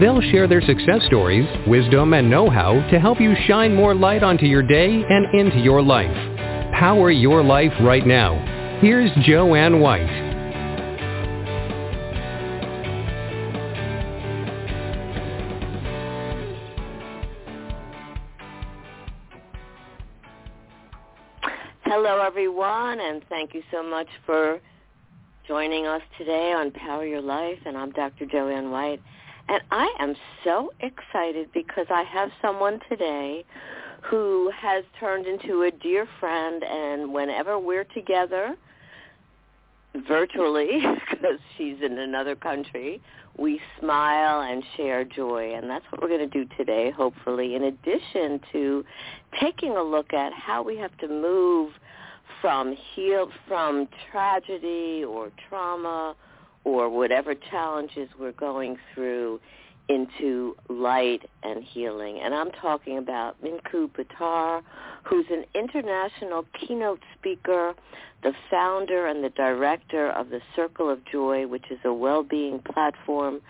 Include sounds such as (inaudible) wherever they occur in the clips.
They'll share their success stories, wisdom, and know-how to help you shine more light onto your day and into your life. Power your life right now. Here's Joanne White. Hello, everyone, and thank you so much for joining us today on Power Your Life. And I'm Dr. Joanne White. And I am so excited because I have someone today who has turned into a dear friend. And whenever we're together, virtually, (laughs) because she's in another country, we smile and share joy. And that's what we're going to do today, hopefully, in addition to taking a look at how we have to move from heal from tragedy or trauma or whatever challenges we're going through into light and healing. And I'm talking about Minnku Buttar, who's an international keynote speaker, the founder and the director of the Circle of Joy, which is a well-being platform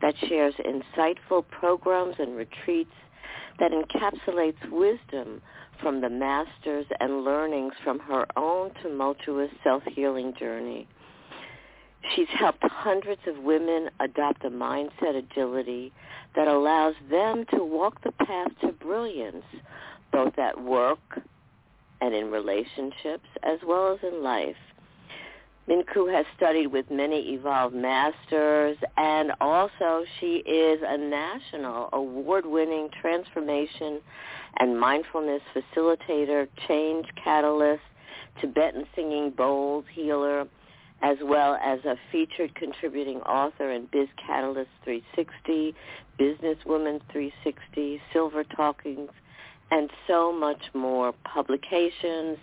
that shares insightful programs and retreats that encapsulates wisdom from the masters and learnings from her own tumultuous self-healing journey. She's helped hundreds of women adopt a mindset agility that allows them to walk the path to brilliance, both at work and in relationships, as well as in life. Minnku has studied with many evolved masters, and also she is a national award-winning transformation and mindfulness facilitator, change catalyst, Tibetan singing bowls healer, as well as a featured contributing author in Biz Catalyst 360, Businesswoman 360, Silver Talkies, and so much more publications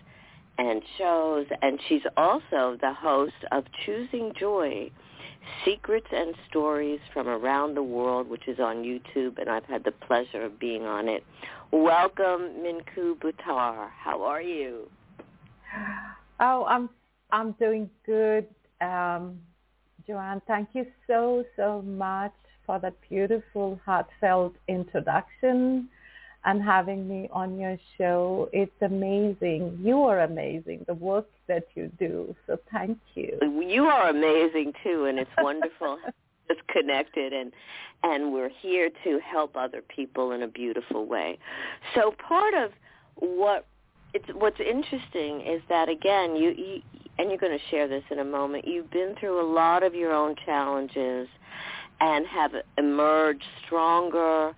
and shows. And she's also the host of Choosing Joy, Secrets and Stories from Around the World, which is on YouTube, and I've had the pleasure of being on it. Welcome, Minnku Buttar. How are you? Oh, I'm I'm doing good. Um, Joanne, thank you so, so much for that beautiful, heartfelt introduction and having me on your show. It's amazing. You are amazing, the work that you do. So thank you. You are amazing too, and it's wonderful. (laughs) It's connected and and we're here to help other people in a beautiful way. So part of what it's what's interesting is that again you, you and you're going to share this in a moment. You've been through a lot of your own challenges and have emerged stronger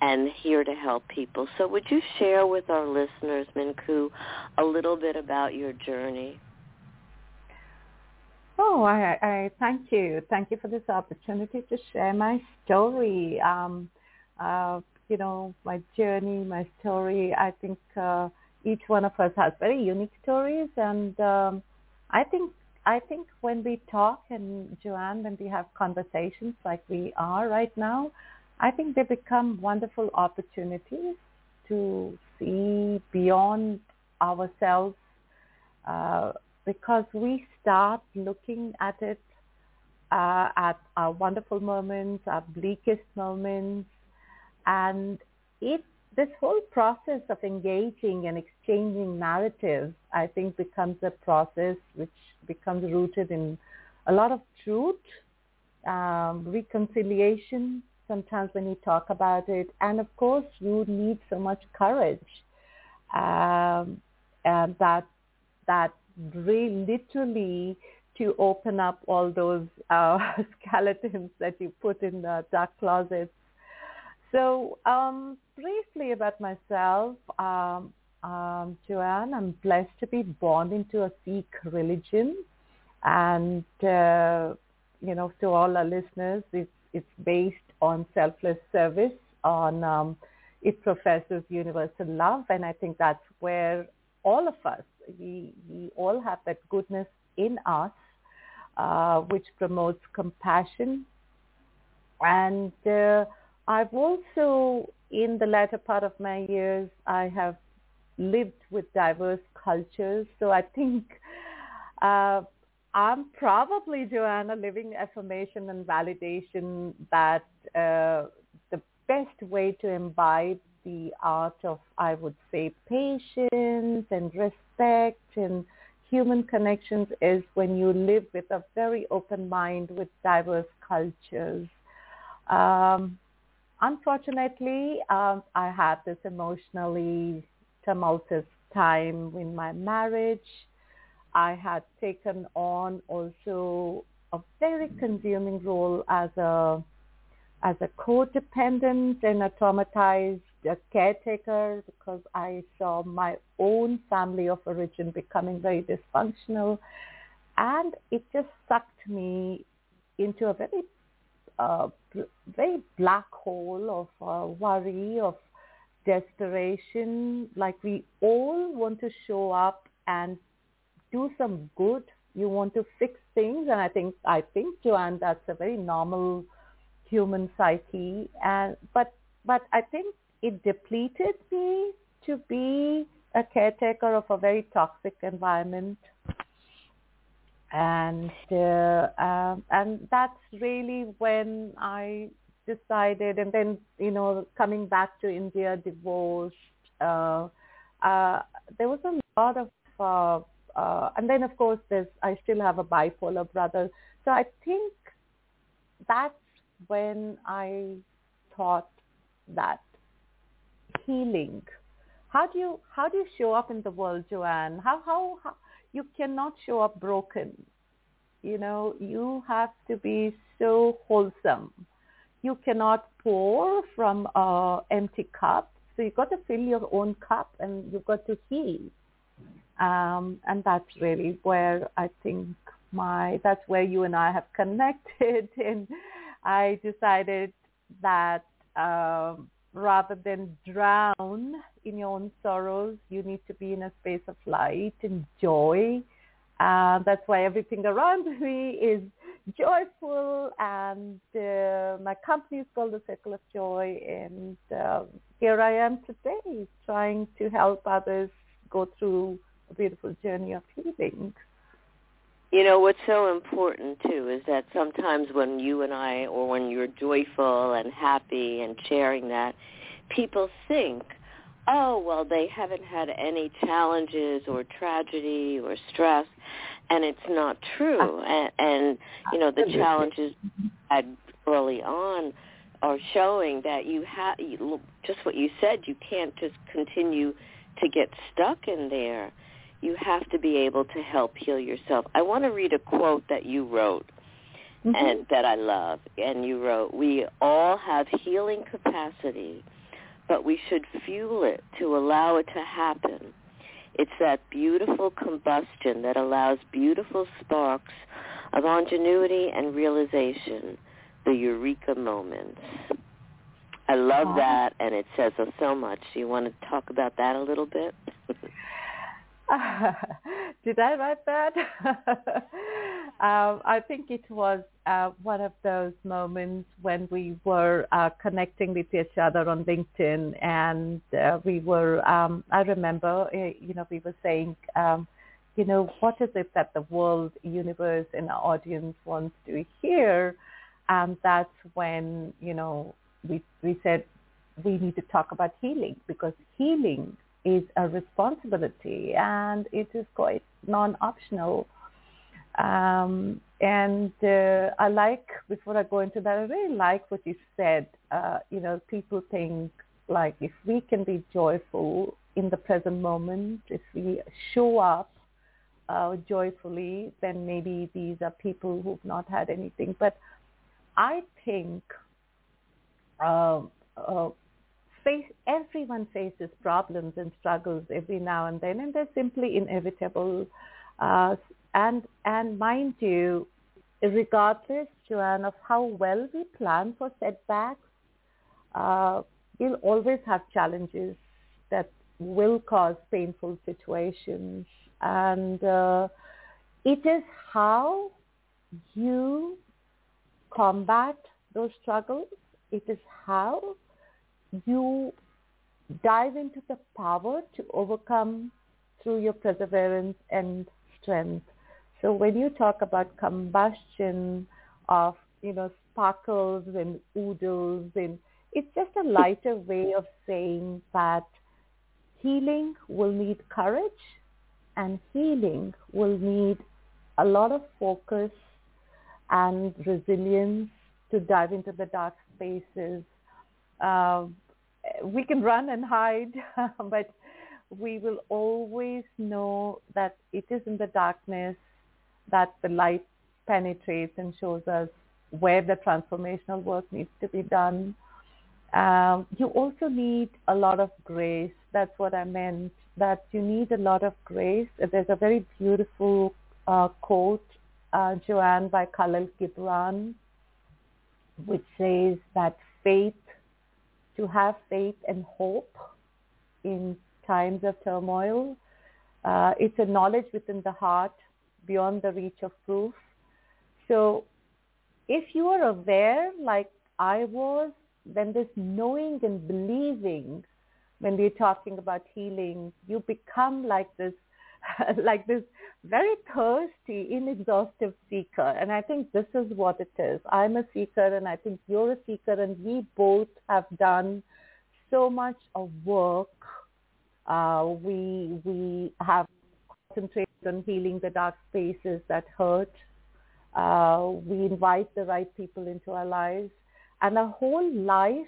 and here to help people. So would you share with our listeners, Minnku, a little bit about your journey? Oh, I, I thank you. Thank you for this opportunity to share my story. Um, uh, you know, my journey, my story. I think uh, each one of us has very unique stories, and um, I think I think when we talk and Joanne, when we have conversations like we are right now, I think they become wonderful opportunities to see beyond ourselves uh, because we start looking at it uh, at our wonderful moments, our bleakest moments, and it this whole process of engaging and exchanging narratives, I think, becomes a process which becomes rooted in a lot of truth, um, reconciliation, sometimes when you talk about it, and of course, you need so much courage um, and that that really literally to open up all those uh, (laughs) skeletons that you put in the dark closets so um, briefly about myself, um, um, Joanne, I'm blessed to be born into a Sikh religion. And, uh, you know, to all our listeners, it's, it's based on selfless service, on um, it professes universal love, and I think that's where all of us, we, we all have that goodness in us, uh, which promotes compassion. And uh, I've also, in the latter part of my years, I have lived with diverse cultures. So I think uh, I'm probably, Joanna, living affirmation and validation that uh, the best way to imbibe the art of, I would say, patience and respect and human connections is when you live with a very open mind with diverse cultures. Um, unfortunately, um, I had this emotionally tumultuous time in my marriage. I had taken on also a very consuming role as a as a codependent and a traumatized caretaker because I saw my own family of origin becoming very dysfunctional, and it just sucked me into a very uh, very black hole of uh, worry of desperation. Like we all want to show up and do some good. You want to fix things, and I think I think Joanne, that's a very normal human psyche. And but but I think it depleted me to be a caretaker of a very toxic environment. And uh, um, and that's really when I decided, and then you know coming back to India, divorced. Uh, uh, there was a lot of, uh, uh, and then of course there's I still have a bipolar brother. So I think that's when I thought that healing. How do you how do you show up in the world, Joanne? How how, how you cannot show up broken. You know, you have to be so wholesome. You cannot pour from an empty cup. So you've got to fill your own cup and you've got to heal. Um, and that's really where I think my, that's where you and I have (laughs) connected. And I decided that um, rather than drown in your own sorrows, you need to be in a space of light and joy. Uh, that's why everything around (laughs) me is joyful and uh, my company is called the Circle of Joy and uh, here I am today trying to help others go through a beautiful journey of healing. You know, what's so important too is that sometimes when you and I, or when you're joyful and happy and sharing that, people think, oh, well, they haven't had any challenges or tragedy or stress, and it's not true. And, and you know, the challenges had early on are showing that you have, just what you said, you can't just continue to get stuck in there you have to be able to help heal yourself. I want to read a quote that you wrote mm-hmm. and that I love. And you wrote, "We all have healing capacity, but we should fuel it to allow it to happen. It's that beautiful combustion that allows beautiful sparks of ingenuity and realization, the eureka moments." I love that, and it says so much. Do you want to talk about that a little bit? (laughs) Did I write that? (laughs) um, I think it was uh, one of those moments when we were uh, connecting with each other on LinkedIn, and uh, we were. Um, I remember, uh, you know, we were saying, um, you know, what is it that the world, universe, and our audience wants to hear? And that's when, you know, we we said we need to talk about healing because healing is a responsibility and it is quite non-optional. Um, and uh, I like, before I go into that, I really like what you said. Uh, you know, people think like if we can be joyful in the present moment, if we show up uh, joyfully, then maybe these are people who've not had anything. But I think uh, uh, face, everyone faces problems and struggles every now and then, and they're simply inevitable. Uh, and and mind you, regardless, Joanne, of how well we plan for setbacks, uh, you'll always have challenges that will cause painful situations. And uh, it is how you combat those struggles. It is how you dive into the power to overcome through your perseverance and strength. So when you talk about combustion of, you know, sparkles and oodles and it's just a lighter way of saying that healing will need courage and healing will need a lot of focus and resilience to dive into the dark spaces. Uh, we can run and hide, (laughs) but we will always know that it is in the darkness that the light penetrates and shows us where the transformational work needs to be done. Um, you also need a lot of grace. That's what I meant, that you need a lot of grace. There's a very beautiful uh, quote, uh, Joanne, by Khalil Gibran, which says that faith, to have faith and hope in times of turmoil, uh, it's a knowledge within the heart beyond the reach of proof. So if you are aware, like I was, then this knowing and believing, when we're talking about healing, you become like this, (laughs) like this very thirsty, inexhaustive seeker. And I think this is what it is. I'm a seeker and I think you're a seeker and we both have done so much of work. Uh, we, we have concentrated on healing the dark spaces that hurt. Uh, we invite the right people into our lives. And our whole life,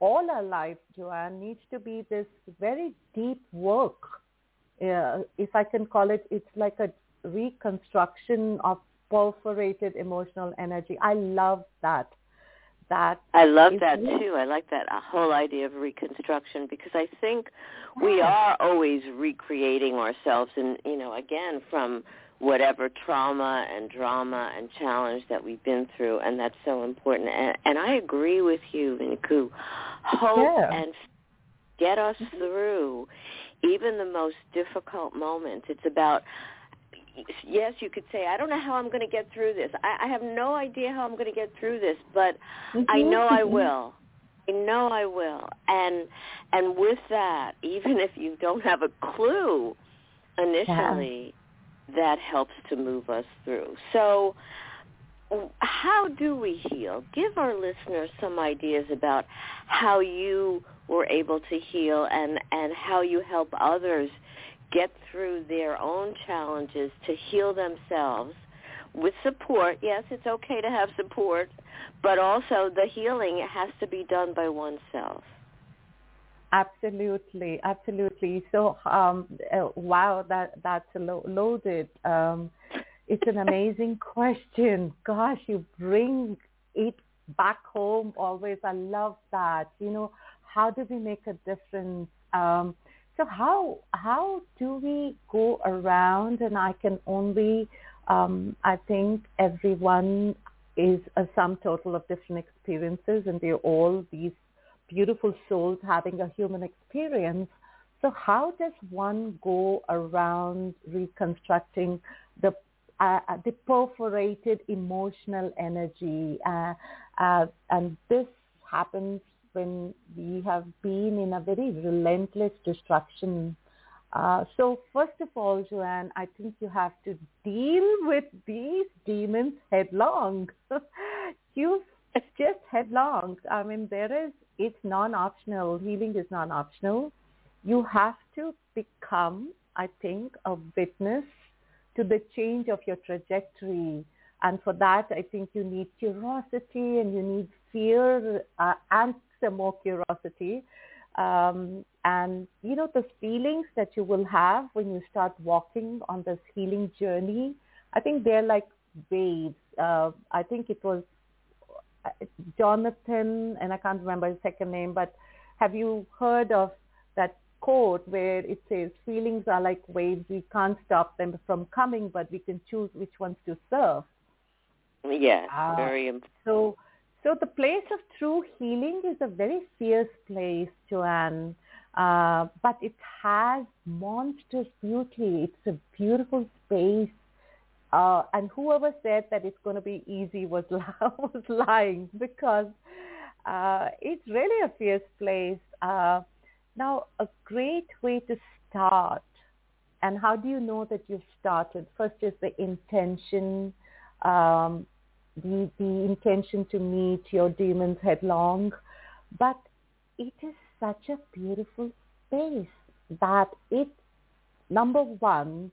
all our life, Joanne, needs to be this very deep work. Uh, if I can call it, it's like a reconstruction of perforated emotional energy. I love that. That I love that too. I like that whole idea of reconstruction because I think we are always recreating ourselves and you know again from whatever trauma and drama and challenge that we've been through, and that's so important. And, and I agree with you, Minnku. Hope yeah. and get us mm-hmm. through even the most difficult moments. It's about yes, you could say, I don't know how I'm going to get through this. I, I have no idea how I'm going to get through this, but mm-hmm. I know I will. I know I will. And and with that, even if you don't have a clue initially, that helps to move us through. So how do we heal? Give our listeners some ideas about how you were able to heal and, and how you help others get through their own challenges to heal themselves with support. Yes, it's okay to have support, but also the healing has to be done by oneself. Absolutely, absolutely. So, um, uh, wow, that that's lo- loaded. Um, it's an amazing (laughs) question. Gosh, you bring it back home always. I love that. You know, how do we make a difference? Um, so how how do we go around? And I can only, um, I think everyone is a sum total of different experiences, and they're all these beautiful souls having a human experience. So how does one go around reconstructing the uh, uh, the perforated emotional energy, uh, uh, and this happens when we have been in a very relentless destruction. Uh, so first of all, Joanne, I think you have to deal with these demons headlong. (laughs) you just headlong. I mean, there is it's non-optional. Healing is non-optional. You have to become, I think, a witness to the change of your trajectory. And for that, I think you need curiosity and you need fear uh, and more curiosity. Um, and, you know, the feelings that you will have when you start walking on this healing journey, I think they're like waves. Uh, I think it was Jonathan, and I can't remember his second name, but have you heard of that quote where it says feelings are like waves, we can't stop them from coming, but we can choose which ones to surf. Yes, uh, very important. So, so the place of true healing is a very fierce place, Joanne, uh, but it has monstrous beauty. It's a beautiful space. Uh, and whoever said that it's going to be easy was, (laughs) was lying because uh, it's really a fierce place. Uh, now, a great way to start, and how do you know that you've started? First is the intention, um, the, the intention to meet your demons headlong. But it is such a beautiful space that it, number one,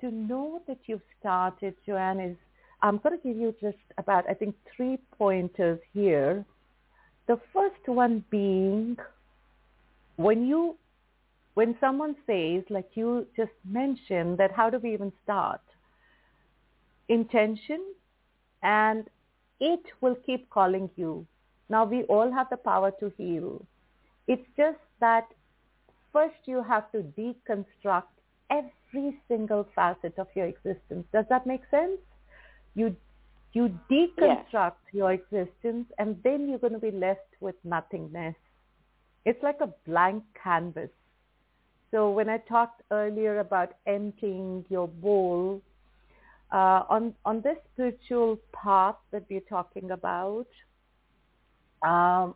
to know that you've started, Joanne, is I'm going to give you just about, I think, three pointers here. The first one being when you, when someone says, like you just mentioned, that how do we even start? Intention and it will keep calling you. Now we all have the power to heal. It's just that first you have to deconstruct every single facet of your existence. Does that make sense? You you deconstruct yes. your existence and then you're going to be left with nothingness. It's like a blank canvas. So when I talked earlier about emptying your bowl, uh, on on this spiritual path that we're talking about, um,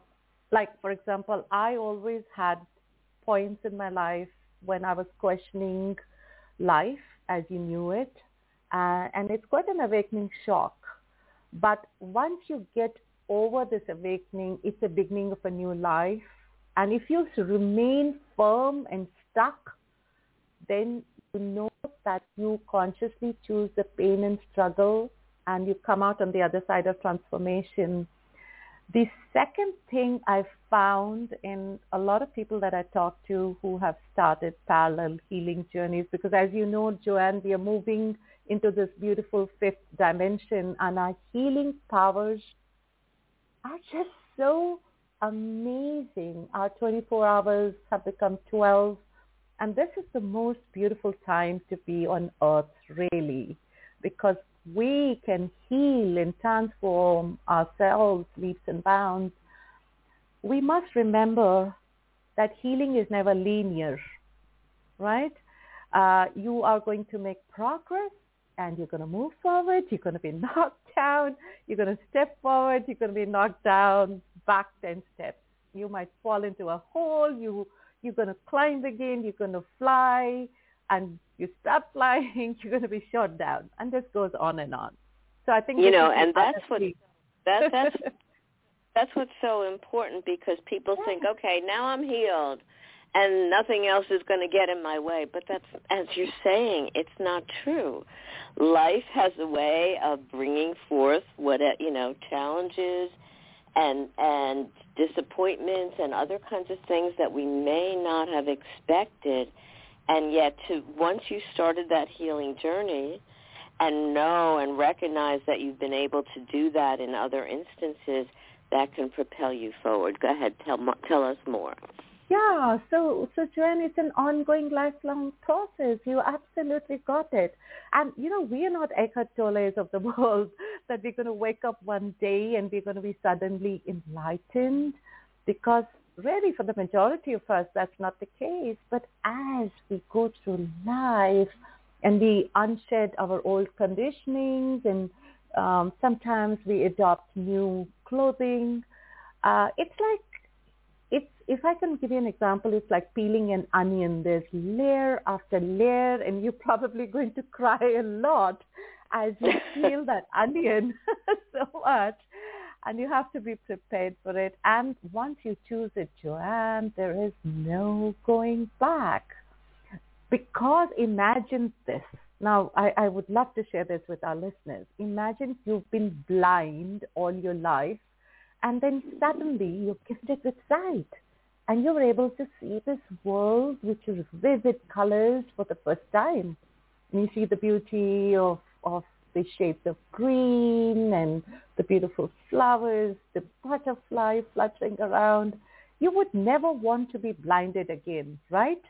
like for example, I always had points in my life when I was questioning life as you knew it, uh, and it's quite an awakening shock. But once you get over this awakening, it's the beginning of a new life. And if you remain firm and stuck, then you know that you consciously choose the pain and struggle and you come out on the other side of transformation. The second thing I've found in a lot of people that I talk to who have started parallel healing journeys, because as you know, Joanne, we are moving into this beautiful fifth dimension and our healing powers are just so amazing. Our 24 hours have become 12 and this is the most beautiful time to be on earth, really, because we can heal and transform ourselves leaps and bounds. We must remember that healing is never linear, right? Uh, you are going to make progress and you're going to move forward. You're going to be (laughs) knocked down. You're going to step forward. You're going to be knocked down back 10 steps. You might fall into a hole. You you're going to climb again, you're going to fly, and you stop (laughs) flying, you're going to be shot down. And this goes on and on. So I think you know, and that's what that, that's (laughs) that's what's so important because people yeah. think, okay, now I'm healed, and nothing else is going to get in my way. But that's as you're saying, it's not true. Life has a way of bringing forth what you know challenges and and disappointments and other kinds of things that we may not have expected. And yet to once you started that healing journey and know and recognize that you've been able to do that in other instances that can propel you forward. Go ahead. Tell tell us more yeah, so so Joanne, it's an ongoing, lifelong process. You absolutely got it. And you know, we are not Eckhart Tolles of the (laughs) world that we're going to wake up one day and we're going to be suddenly enlightened, because really, for the majority of us, that's not the case. But as we go through life and we unshed our old conditionings, and um, sometimes we adopt new clothing, uh, it's like it's if I can give you an example, it's like peeling an onion. There's layer after layer, and you're probably (laughs) going to cry a lot as you peel that (laughs) onion (laughs) so much. And you have to be prepared for it. And once you choose it, Joanne, there is no going back. Because imagine this. Now, I, I would love to share this with our listeners. Imagine you've been blind all your life and then suddenly you're gifted with sight and you're able to see this world which is vivid colors for the first time. And you see the beauty of, of the shades of green and the beautiful flowers, the butterfly fluttering around. You would never want to be blinded again, right?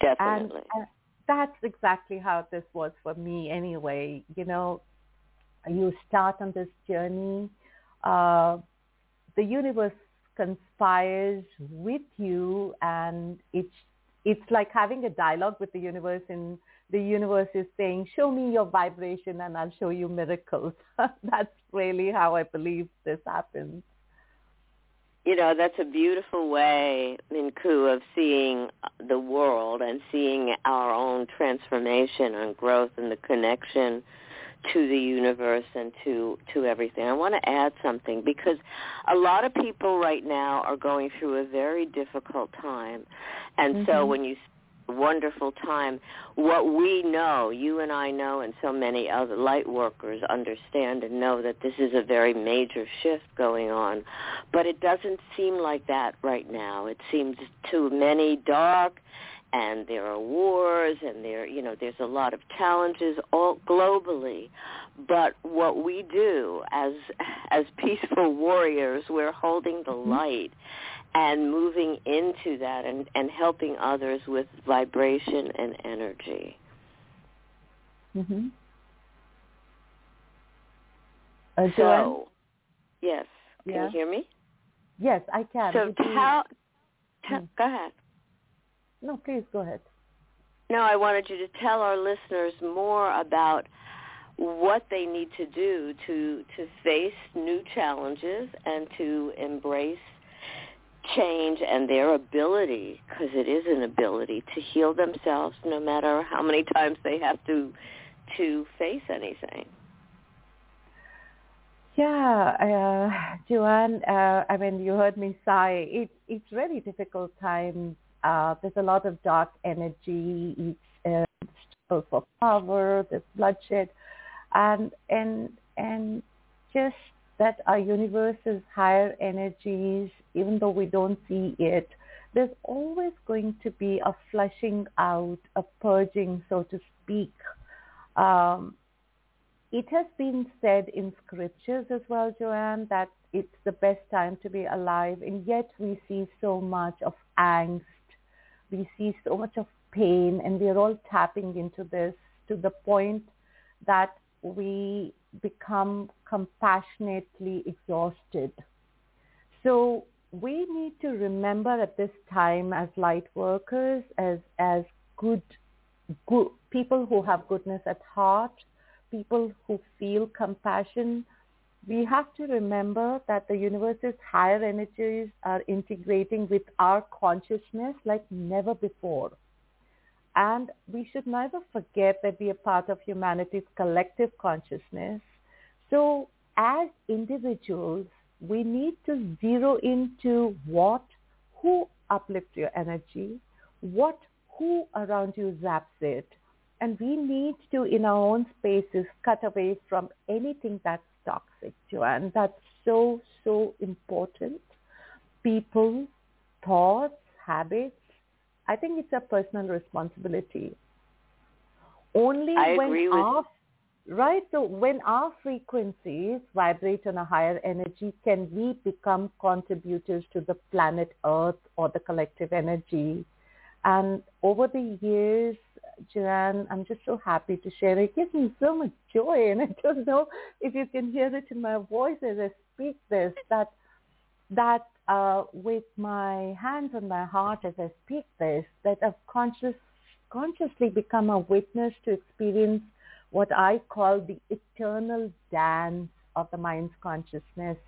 Definitely. And uh, that's exactly how this was for me anyway. You know, you start on this journey uh, the universe conspires with you and it's it's like having a dialogue with the universe and the universe is saying show me your vibration and i'll show you miracles. (laughs) That's really how i believe this happens. You know that's a beautiful way minnku of seeing the world and seeing our own transformation and growth and the connection to the universe and to to everything. I want to add something because a lot of people right now are going through a very difficult time. And mm-hmm. so when you wonderful time what we know you and I know and so many other light workers understand and know that this is a very major shift going on but it doesn't seem like that right now it seems too many dark and there are wars and there you know there's a lot of challenges all globally. But what we do as as (laughs) peaceful warriors we're holding the mm-hmm. light and moving into that and and helping others with vibration and energy. Mhm uh, so yes. Can yeah. you hear me? Yes i can. So tell, tell mm. go ahead no, please go ahead. No, I wanted you to tell our listeners more about what they need to do to to face new challenges and to embrace change and their ability because it is an ability to heal themselves no matter how many times they have to to face anything. Yeah, uh, Joanne, uh, I mean, you heard me sigh. It, it's really difficult times uh, there's a lot of dark energy. It's uh, struggle for power. There's bloodshed, and and and just that our universe is higher energies, even though we don't see it. There's always going to be a flushing out, a purging, so to speak. Um, it has been said in scriptures as well, Joanne, that it's the best time to be alive, and yet we see so much of angst we see so much of pain and we're all tapping into this to the point that we become compassionately exhausted. So we need to remember at this time as light workers, as, as good, good people who have goodness at heart, people who feel compassion, we have to remember that the universe's higher energies are integrating with our consciousness like never before. And we should never forget that we are part of humanity's collective consciousness. So as individuals, we need to zero into what, who uplifts your energy, what, who around you zaps it. And we need to, in our own spaces, cut away from anything that's toxic, Joanne. That's so, so important. People, thoughts, habits, I think it's a personal responsibility. Only I when our, with right, so when our frequencies vibrate on a higher energy, can we become contributors to the planet Earth or the collective energy? And over the years, Joanne, I'm just so happy to share. It gives me so much joy, and I don't know if you can hear it in my voice as I speak this. That that uh, with my hands on my heart as I speak this, that I've conscious, consciously become a witness to experience what I call the eternal dance of the mind's consciousness,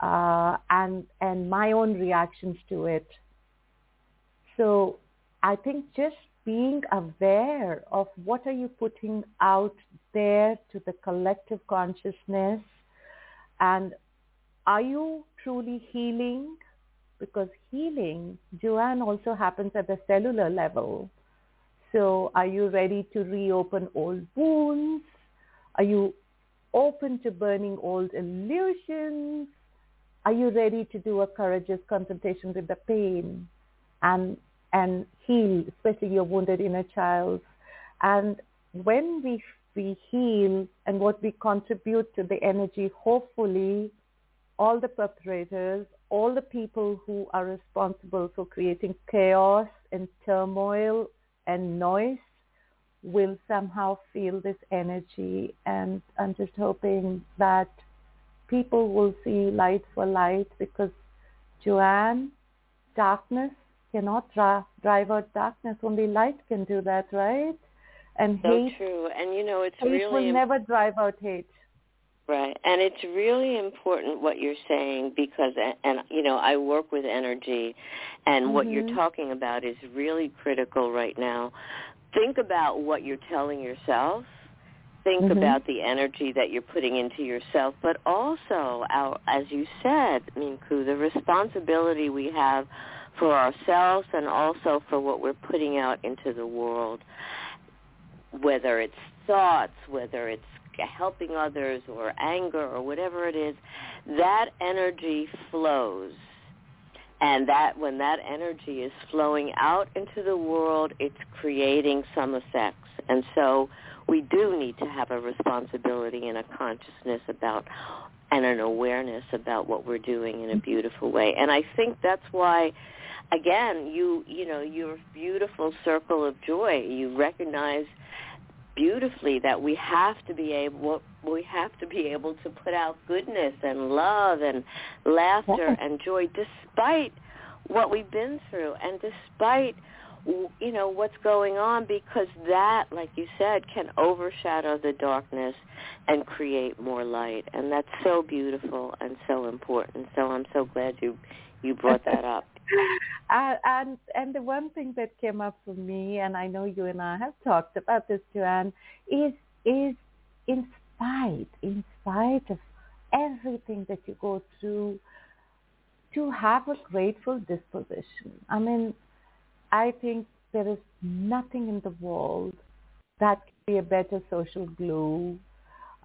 uh, and and my own reactions to it. So I think just being aware of what are you putting out there to the collective consciousness and are you truly healing? Because healing, Joanne, also happens at the cellular level. So are you ready to reopen old wounds? Are you open to burning old illusions? Are you ready to do a courageous confrontation with the pain? And and heal, especially your wounded inner child. And when we, we heal and what we contribute to the energy, hopefully all the perpetrators, all the people who are responsible for creating chaos and turmoil and noise will somehow feel this energy. And I'm just hoping that people will see light for light because Joanne, darkness cannot dra- drive out darkness. Only light can do that, right? And so hate, true. And you know, it's hate really will im- never drive out hate. Right. And it's really important what you're saying because and, you know, I work with energy and what you're Mhm. talking about is really critical right now. Think about what you're telling yourself. Think Mhm. about the energy that you're putting into yourself, but also our as you said, Minnku, the responsibility we have for ourselves and also for what we're putting out into the world whether it's thoughts, whether it's helping others or anger or whatever it is, that energy flows. And that when that energy is flowing out into the world, it's creating some effects. And so we do need to have a responsibility and a consciousness about and an awareness about what we're doing in a beautiful way. And I think that's why again, you you know, your beautiful circle of joy, you recognize beautifully that we have to be able we have to be able to put out goodness and love and laughter and joy despite what we've been through and despite you know what's going on because that like you said can overshadow the darkness and create more light. And that's so beautiful and so important. So i'm so glad you you brought that up Uh, and and the one thing that came up for me, and I know you and I have talked about this, Joanne, is is in spite, in spite of everything that you go through, to have a grateful disposition. I mean, I think there is nothing in the world that can be a better social glue,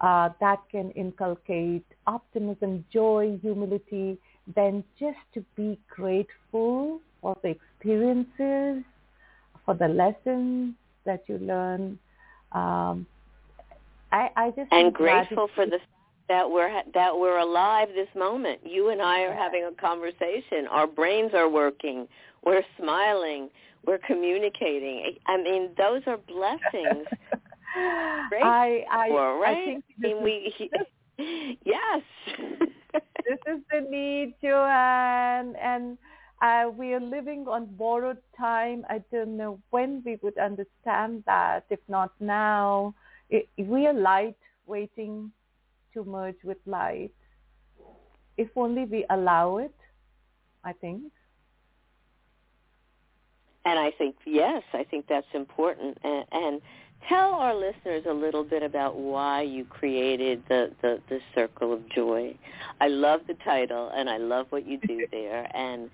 uh, that can inculcate optimism, joy, humility, than just to be grateful for the experiences, for the lessons that you learn. Um, I, I just and grateful for the that we're that we're alive this moment. You and I are having a conversation. Our brains are working. We're smiling. We're communicating. I mean, those are blessings. (laughs) I, I, for, right? I think I this mean, is, we (laughs) yes. This is the need, Joanne, and uh, we are living on borrowed time. I don't know when we would understand that, if not now. It, we are light waiting to merge with light. If only we allow it, I think. And I think yes, I think that's important. And, and tell our listeners a little bit about why you created the, the the circle of joy. I love the title, and I love what you do (laughs) there. And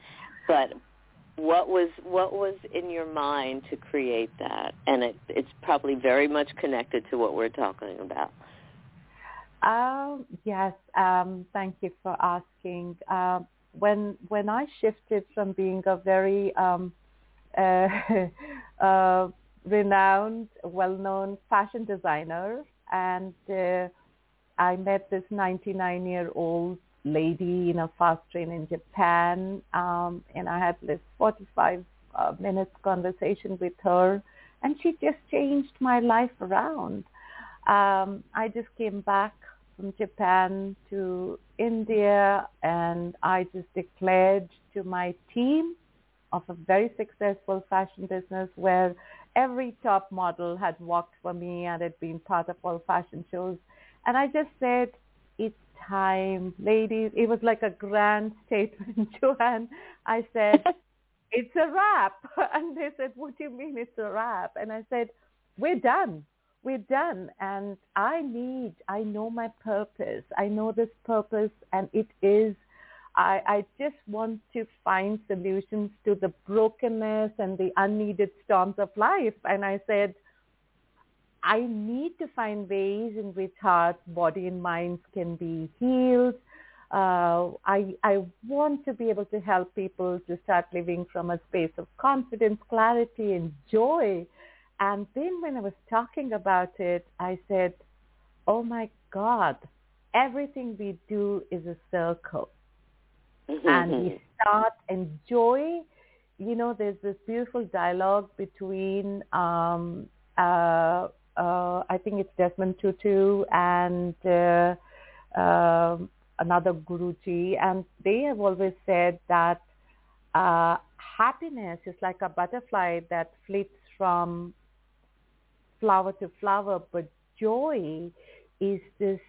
but what was what was in your mind to create that? And it, it's probably very much connected to what we're talking about. Um, yes, um, thank you for asking. Uh, when when I shifted from being a very um, (laughs) uh, uh, renowned, well-known fashion designer, and uh, I met this 99-year-old lady in a fast train in Japan, um, and I had this 45 uh, minutes conversation with her, and she just changed my life around. Um, I just came back from Japan to India, and I just declared to my team of a very successful fashion business where every top model had walked for me and had been part of all fashion shows. And I just said, it's time, ladies. It was like a grand (laughs) statement, Joanne. I said, (laughs) it's a wrap. (laughs) And they said, what do you mean it's a wrap? And I said, we're done. We're done. And I need, I know my purpose. I know this purpose and it is I, I just want to find solutions to the brokenness and the unneeded storms of life. And I said, I need to find ways in which heart, body, and minds can be healed. Uh, I, I want to be able to help people to start living from a space of confidence, clarity, and joy. And then when I was talking about it, I said, oh my God, everything we do is a circle and we start enjoy you know there's this beautiful dialogue between um uh uh I think it's Desmond Tutu and uh, uh, another Guruji, and they have always said that uh, happiness is like a butterfly that flits from flower to flower, but joy is this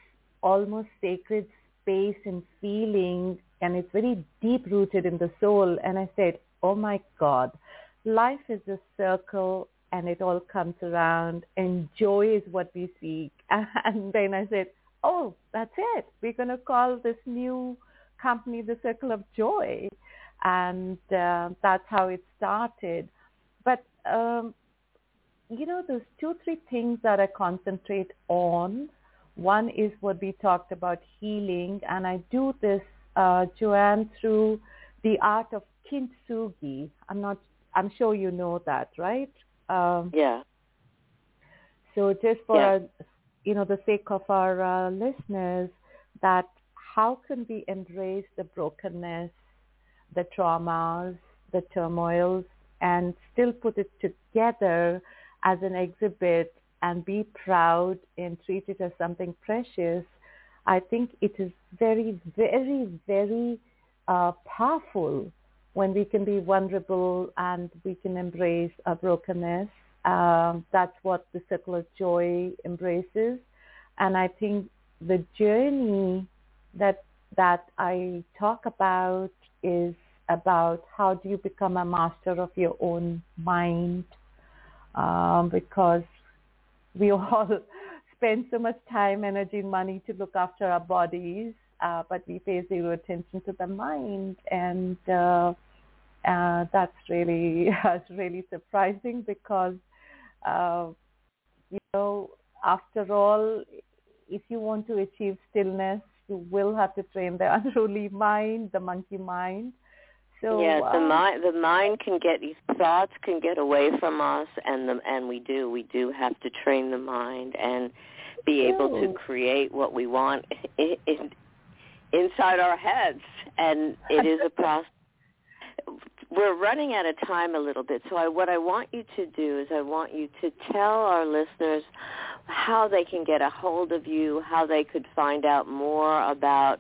almost sacred space and feeling, and it's very deep rooted in the soul. And I said, oh my God, life is a circle and it all comes around and joy is what we seek. (laughs) And then I said, oh, that's it. We're going to call this new company the Circle of Joy. And uh, that's how it started. But, um, you know, there's two, three things that I concentrate on. One is what we talked about healing. And I do this, uh, Joanne, through the art of kintsugi. I'm not, I'm sure you know that, right? Um, yeah. So just for yeah. you know the sake of our uh, listeners, that how can we embrace the brokenness, the traumas, the turmoils, and still put it together as an exhibit and be proud and treat it as something precious. I think it is very, very, very uh, powerful when we can be vulnerable and we can embrace our brokenness. Um, that's what the circle of joy embraces. And I think the journey that that I talk about is about how do you become a master of your own mind um, because we (laughs) all spend so much time, energy, and money to look after our bodies uh, but we pay zero attention to the mind, and uh, uh, that's really (laughs) that's really surprising because uh, you know after all, if you want to achieve stillness, you will have to train the (laughs) unruly mind, the monkey mind. So, yeah, the um, mind the mind can get these thoughts can get away from us, and the and we do we do have to train the mind and be able to create what we want inside our heads, and it is a (laughs) process. We're running out of time a little bit, so I, what I want you to do is I want you to tell our listeners how they can get a hold of you, how they could find out more about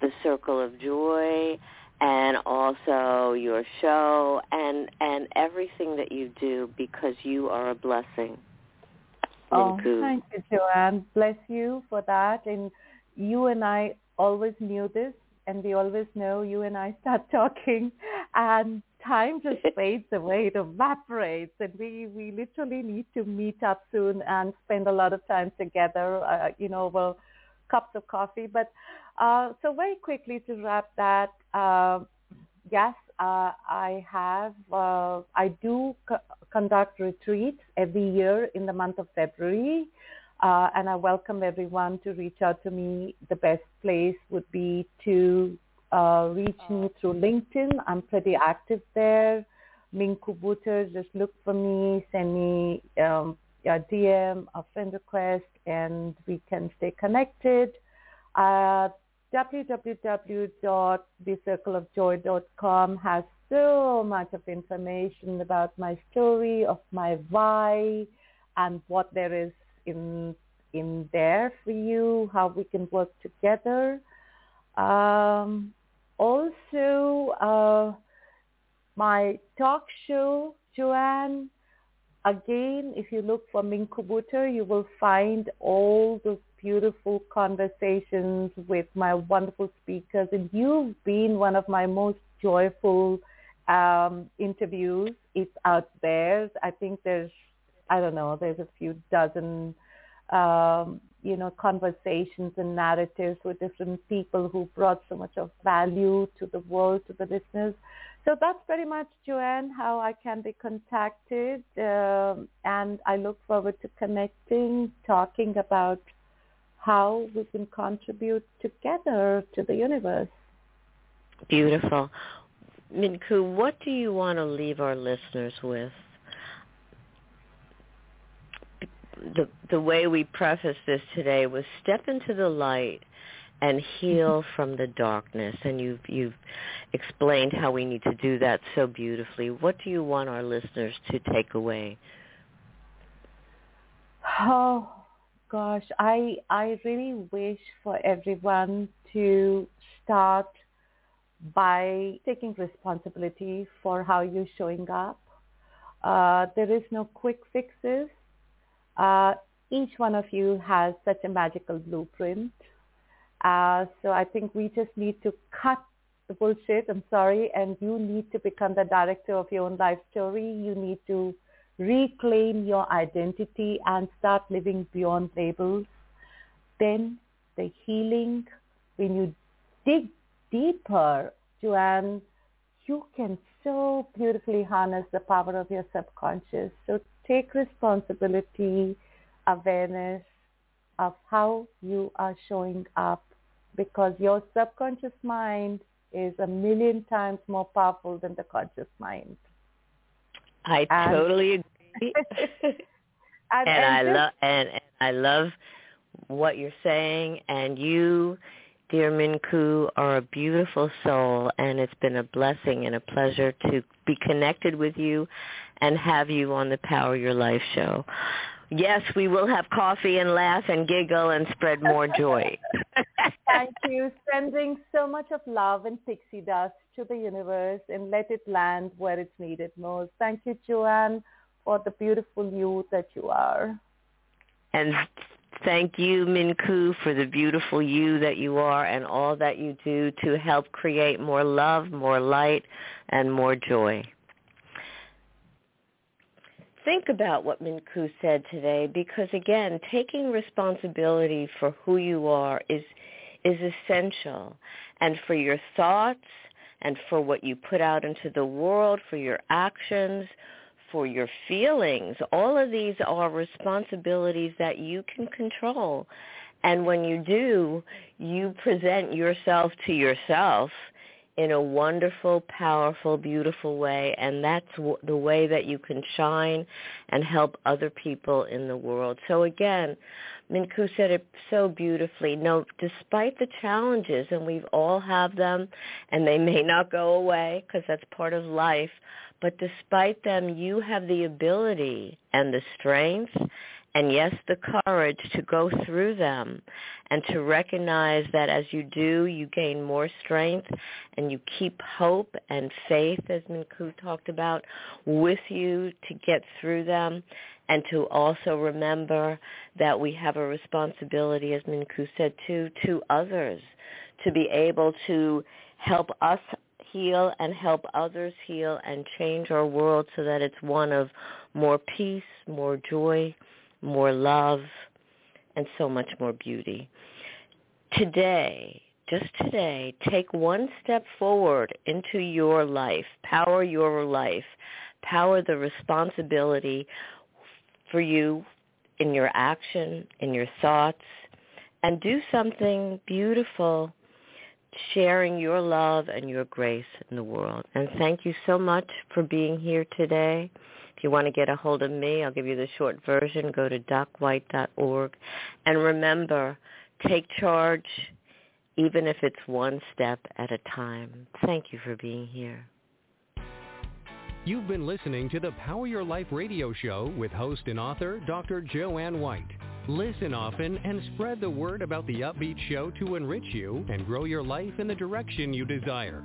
the Circle of Joy, and also your show and and everything that you do because you are a blessing. Oh, thank you, Joanne. Bless you for that. And you and I always knew this and we always know you and I start (laughs) talking and time just (laughs) fades away, it evaporates and we, we literally need to meet up soon and spend a lot of time together, uh, you know, over cups of coffee. But uh, so very quickly to wrap that, uh, yes, uh, I have, uh, I do conduct retreats every year in the month of February. Uh, and I welcome everyone to reach out to me. The best place would be to uh, reach me through LinkedIn. I'm pretty active there. Minnku Buttar, just look for me, send me um, a DM, a friend request, and we can stay connected. Uh, has so much of information about my story, of my why, and what there is in in there for you, how we can work together. Um, also, uh, my talk show, Joanne, again, if you look for Minnku Buttar, you will find all those beautiful conversations with my wonderful speakers. And you've been one of my most joyful um, interviews. It's out there. I think there's I don't know, there's a few dozen, um, you know, conversations and narratives with different people who brought so much of value to the world, to the listeners. So that's pretty much, Joanne, how I can be contacted. Um, and I look forward to connecting, talking about how we can contribute together to the universe. Beautiful. Minnku, what do you want to leave our listeners with? the the way we prefaced this today was step into the light and heal from the darkness and you've you've explained how we need to do that so beautifully what do you want our listeners to take away oh gosh, I I really wish for everyone to start by taking responsibility for how you're showing up. Uh, there is no quick fixes. Uh, each one of you has such a magical blueprint. Uh, so I think we just need to cut the bullshit. I'm sorry, and you need to become the director of your own life story. You need to reclaim your identity and start living beyond labels. Then the healing, when you dig deeper, Joanne, you can so beautifully harness the power of your subconscious. So take responsibility, awareness of how you are showing up because your subconscious mind is a million times more powerful than the conscious mind. I and, totally (laughs) agree. and, and, and, I love and, and I love what you're saying and you dear Minnku are a beautiful soul and it's been a blessing and a pleasure to be connected with you and have you on the Power Your Life show. Yes, we will have coffee and laugh and giggle and spread more joy. (laughs) Thank you. Sending so much of love and pixie dust to the universe and let it land where it's needed most. Thank you, Joanne, for the beautiful you that you are. And thank you, Minnku, for the beautiful you that you are and all that you do to help create more love, more light, and more joy think about what Minnku said today because again, taking responsibility for who you are is is essential and for your thoughts and for what you put out into the world, for your actions, for your feelings. All of these are responsibilities that you can control. And when you do, you present yourself to yourself in a wonderful, powerful, beautiful way. And that's w- the way that you can shine and help other people in the world. So again, Minnku said it so beautifully. No, despite the challenges, and we all have them, and they may not go away because that's part of life, but despite them, you have the ability and the strength and yes, the courage to go through them and to recognize that as you do, you gain more strength and you keep hope and faith, as Minnku talked about, with you to get through them and to also remember that we have a responsibility, as Minnku said too, to others to be able to help us heal and help others heal and change our world so that it's one of more peace, more joy, more love, and so much more beauty. Today, just today, take one step forward into your life, power your life, power the responsibility for you in your action, in your thoughts, and do something beautiful sharing your love and your grace in the world. And thank you so much for being here today. If you want to get a hold of me, I'll give you the short version. Go to docwhite.org. And remember, take charge even if it's one step at a time. Thank you for being here. You've been listening to the Power Your Life radio show with host and author Dr. Joanne White. Listen often and spread the word about the upbeat show to enrich you and grow your life in the direction you desire.